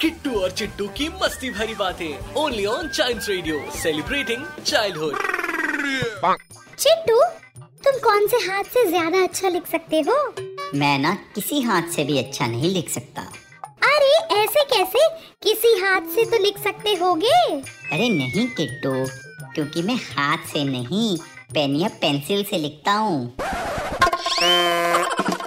किट्टू और चिट्टू की मस्ती भरी बातें only on child radio celebrating childhood Chittu तुम कौन से हाथ से ज़्यादा अच्छा लिख सकते हो? मैं ना किसी हाथ से भी अच्छा नहीं लिख सकता। अरे ऐसे कैसे? किसी हाथ से तो लिख सकते होगे। अरे नहीं किट्टू क्योंकि मैं हाथ से नहीं पेन या पेंसिल से लिखता हूँ।